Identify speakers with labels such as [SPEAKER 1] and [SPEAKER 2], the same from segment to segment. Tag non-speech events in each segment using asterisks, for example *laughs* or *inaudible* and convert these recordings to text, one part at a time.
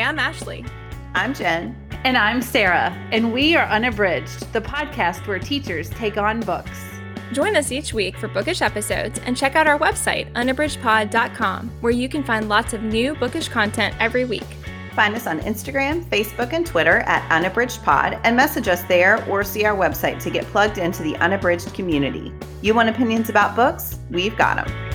[SPEAKER 1] Hi, I'm Ashley.
[SPEAKER 2] I'm Jen.
[SPEAKER 3] And I'm Sarah. And we are Unabridged, the podcast where teachers take on books.
[SPEAKER 1] Join us each week for bookish episodes and check out our website, unabridgedpod.com, where you can find lots of new bookish content every week.
[SPEAKER 2] Find us on Instagram, Facebook, and Twitter at unabridgedpod and message us there or see our website to get plugged into the unabridged community. You want opinions about books? We've got them.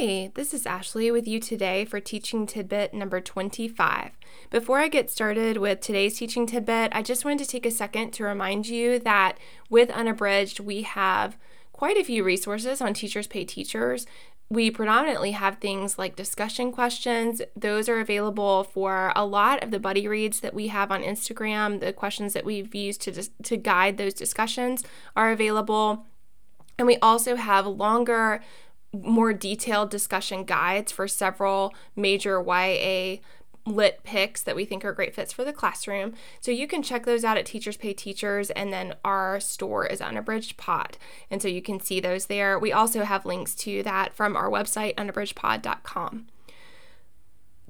[SPEAKER 1] Hey, this is Ashley with you today for teaching tidbit number 25. Before I get started with today's teaching tidbit, I just wanted to take a second to remind you that with Unabridged, we have quite a few resources on Teachers Pay Teachers. We predominantly have things like discussion questions. Those are available for a lot of the buddy reads that we have on Instagram. The questions that we've used to, to guide those discussions are available. And we also have longer more detailed discussion guides for several major YA lit picks that we think are great fits for the classroom. So you can check those out at Teachers Pay Teachers, and then our store is Unabridged Pod. And so you can see those there. We also have links to that from our website, unabridgedpod.com.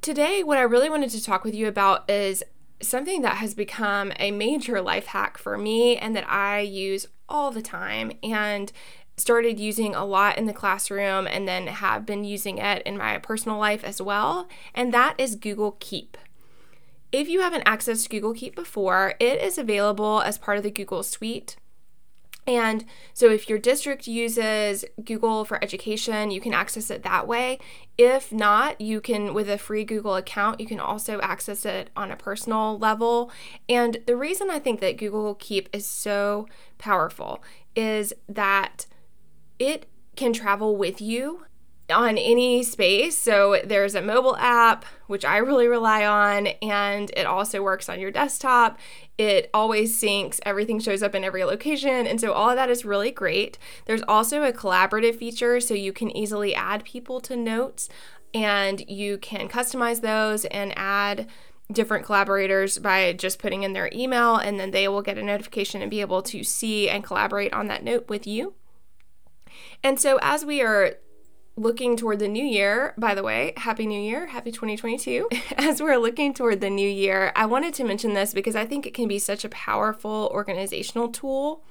[SPEAKER 1] Today, what I really wanted to talk with you about is something that has become a major life hack for me and that I use all the time. And started using a lot in the classroom and then have been using it in my personal life as well, and that is Google Keep. If you haven't accessed Google Keep before, it is available as part of the Google Suite. And so, if your district uses Google for Education, you can access it that way. If not, you can, with a free Google account, you can also access it on a personal level. And the reason I think that Google Keep is so powerful is that it can travel with you on any space. So there's a mobile app, which I really rely on, and it also works on your desktop. It always syncs, everything shows up in every location. And so all of that is really great. There's also a collaborative feature, so you can easily add people to notes and you can customize those and add different collaborators by just putting in their email, and then they will get a notification and be able to see and collaborate on that note with you. And so, as we are looking toward the new year, by the way, Happy New Year, Happy 2022. *laughs* As we're looking toward the new year, I wanted to mention this because I think it can be such a powerful organizational tool.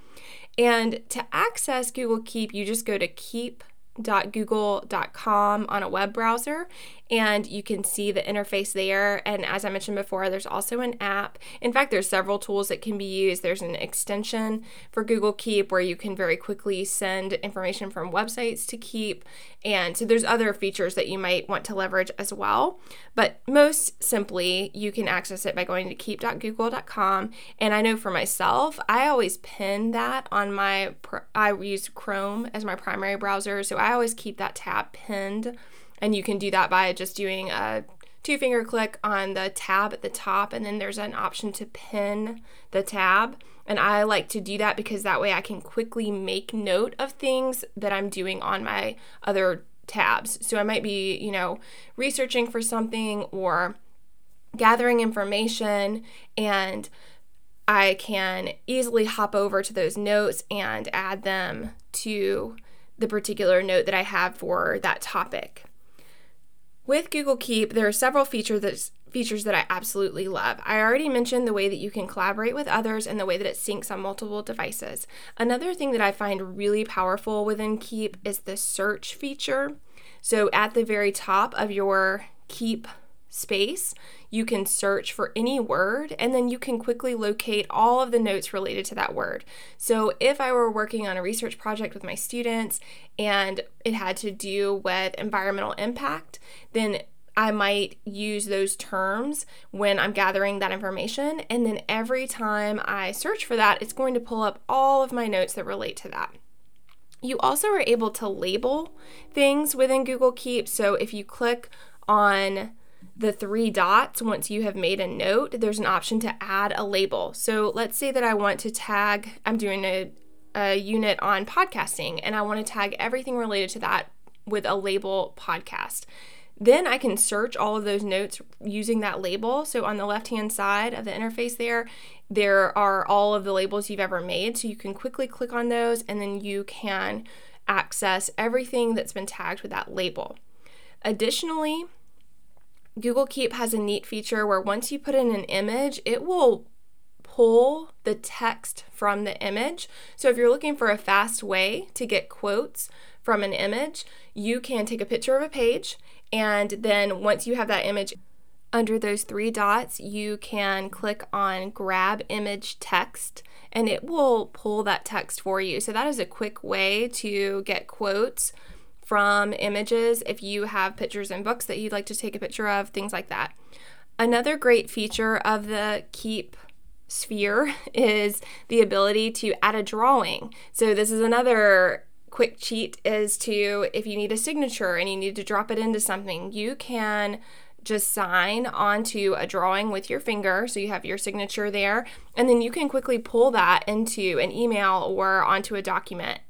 [SPEAKER 1] And to access Google Keep, you just go to keep www.google.com on a web browser and you can see the interface there. And as i mentioned before there's also an app. In fact there's several tools that can be used. There's an extension for google keep where you can very quickly send information from websites to keep. And so there's other features that you might want to leverage as well. But most simply you can access it by going to keep.google.com and i know for myself i always pin that on my i use chrome as my primary browser. So i always keep that tab pinned and you can do that by just doing a two finger click on the tab at the top, and then there's an option to pin the tab. And I like to do that because that way I can quickly make note of things that I'm doing on my other tabs. So I might be, you know, researching for something or gathering information and I can easily hop over to those notes and add them to the particular note that I have for that topic. With Google Keep, there are several features that, features that I absolutely love. I already mentioned the way that you can collaborate with others and the way that it syncs on multiple devices. Another thing that I find really powerful within Keep is the search feature. So at the very top of your Keep space, you can search for any word and then you can quickly locate all of the notes related to that word. So, if I were working on a research project with my students and it had to do with environmental impact, then I might use those terms when I'm gathering that information. And then every time I search for that, it's going to pull up all of my notes that relate to that. You also are able to label things within Google Keep. So if you click on the three dots, once you have made a note, there's an option to add a label. So let's say that I want to tag, I'm doing a, a unit on podcasting, and I want to tag everything related to that with a label podcast. Then I can search all of those notes using that label. So on the left hand side of the interface there, there are all of the labels you've ever made. So you can quickly click on those and then you can access everything that's been tagged with that label. Additionally, Google Keep has a neat feature where once you put in an image, it will pull the text from the image. So if you're looking for a fast way to get quotes from an image, you can take a picture of a page and then once you have that image under those three dots, you can click on grab image text and it will pull that text for you. So that is a quick way to get quotes from images if you have pictures in books that you'd like to take a picture of, things like that. Another great feature of the Keep sphere *laughs* is the ability to add a drawing. So this is another quick cheat is to if you need a signature and you need to drop it into something, you can just sign onto a drawing with your finger so you have your signature there and then you can quickly pull that into an email or onto a document.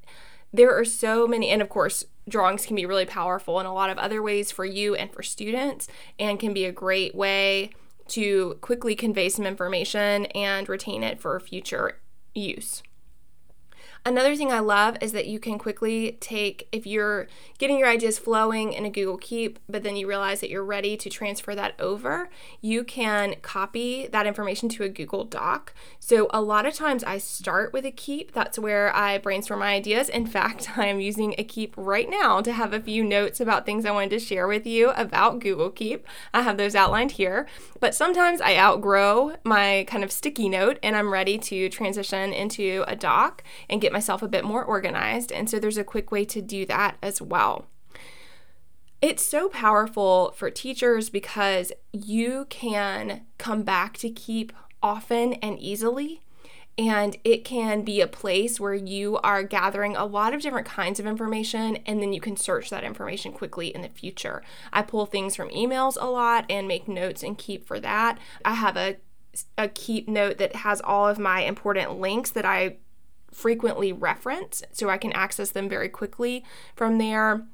[SPEAKER 1] There are so many and of course drawings can be really powerful in a lot of other ways for you and for students and can be a great way to quickly convey some information and retain it for future use. Another thing I love is that you can quickly take, if you're getting your ideas flowing in a Google Keep, but then you realize that you're ready to transfer that over, you can copy that information to a Google Doc. So a lot of times I start with a Keep. That's where I brainstorm my ideas. In fact, *laughs* I am using a Keep right now to have a few notes about things I wanted to share with you about Google Keep. I have those outlined here. But sometimes I outgrow my kind of sticky note and I'm ready to transition into a doc and get get myself a bit more organized. And so there's a quick way to do that as well. It's so powerful for teachers because you can come back to keep often and easily. And it can be a place where you are gathering a lot of different kinds of information and then you can search that information quickly in the future. I pull things from emails a lot and make notes and keep for that. I have a a keep note that has all of my important links that I frequently reference so I can access them very quickly from there.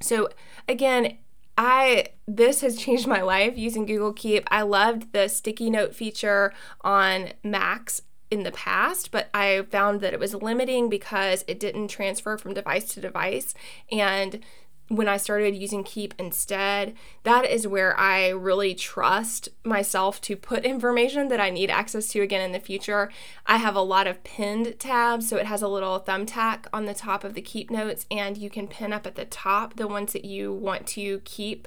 [SPEAKER 1] So again, I this has *laughs* changed my life using Google Keep. I loved the sticky note feature on Macs in the past, but I found that it was limiting because it didn't transfer from device to device and when I started using Keep instead, that is where I really trust myself to put information that I need access to again in the future. I have a lot of pinned tabs, so it has a little thumbtack on the top of the Keep notes, and you can pin up at the top the ones that you want to keep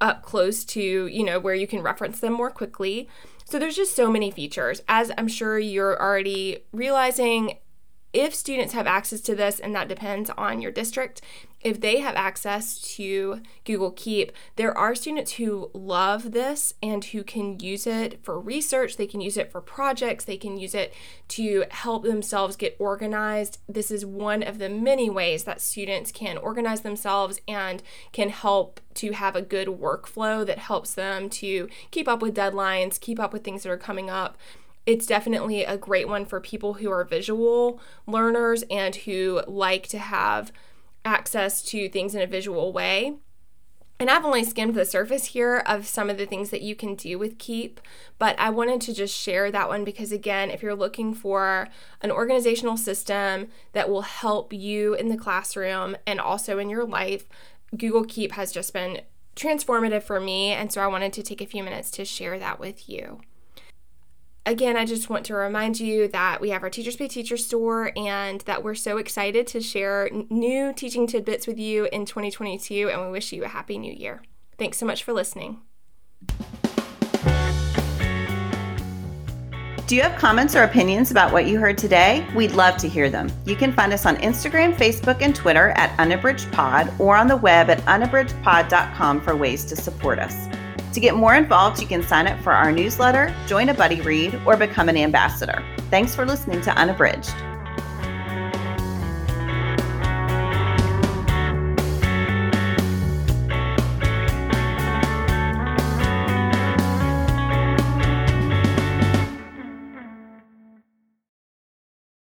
[SPEAKER 1] up close to, you know, where you can reference them more quickly. So there's just so many features. As I'm sure you're already realizing, if students have access to this, and that depends on your district, if they have access to Google Keep, there are students who love this and who can use it for research, they can use it for projects, they can use it to help themselves get organized. This is one of the many ways that students can organize themselves and can help to have a good workflow that helps them to keep up with deadlines, keep up with things that are coming up it's definitely a great one for people who are visual learners and who like to have access to things in a visual way. And I've only skimmed the surface here of some of the things that you can do with Keep, but I wanted to just share that one because, again, if you're looking for an organizational system that will help you in the classroom and also in your life, Google Keep has just been transformative for me. And so I wanted to take a few minutes to share that with you. Again, I just want to remind you that we have our Teachers Pay Teacher store and that we're so excited to share new teaching tidbits with you in 2022, and we wish you a happy new year. Thanks so much for listening.
[SPEAKER 2] Do you have comments or opinions about what you heard today? We'd love to hear them. You can find us on Instagram, Facebook, and Twitter at unabridgedpod or on the web at unabridgedpod.com for ways to support us. To get more involved, you can sign up for our newsletter, join a buddy read, or become an ambassador. Thanks for listening to Unabridged.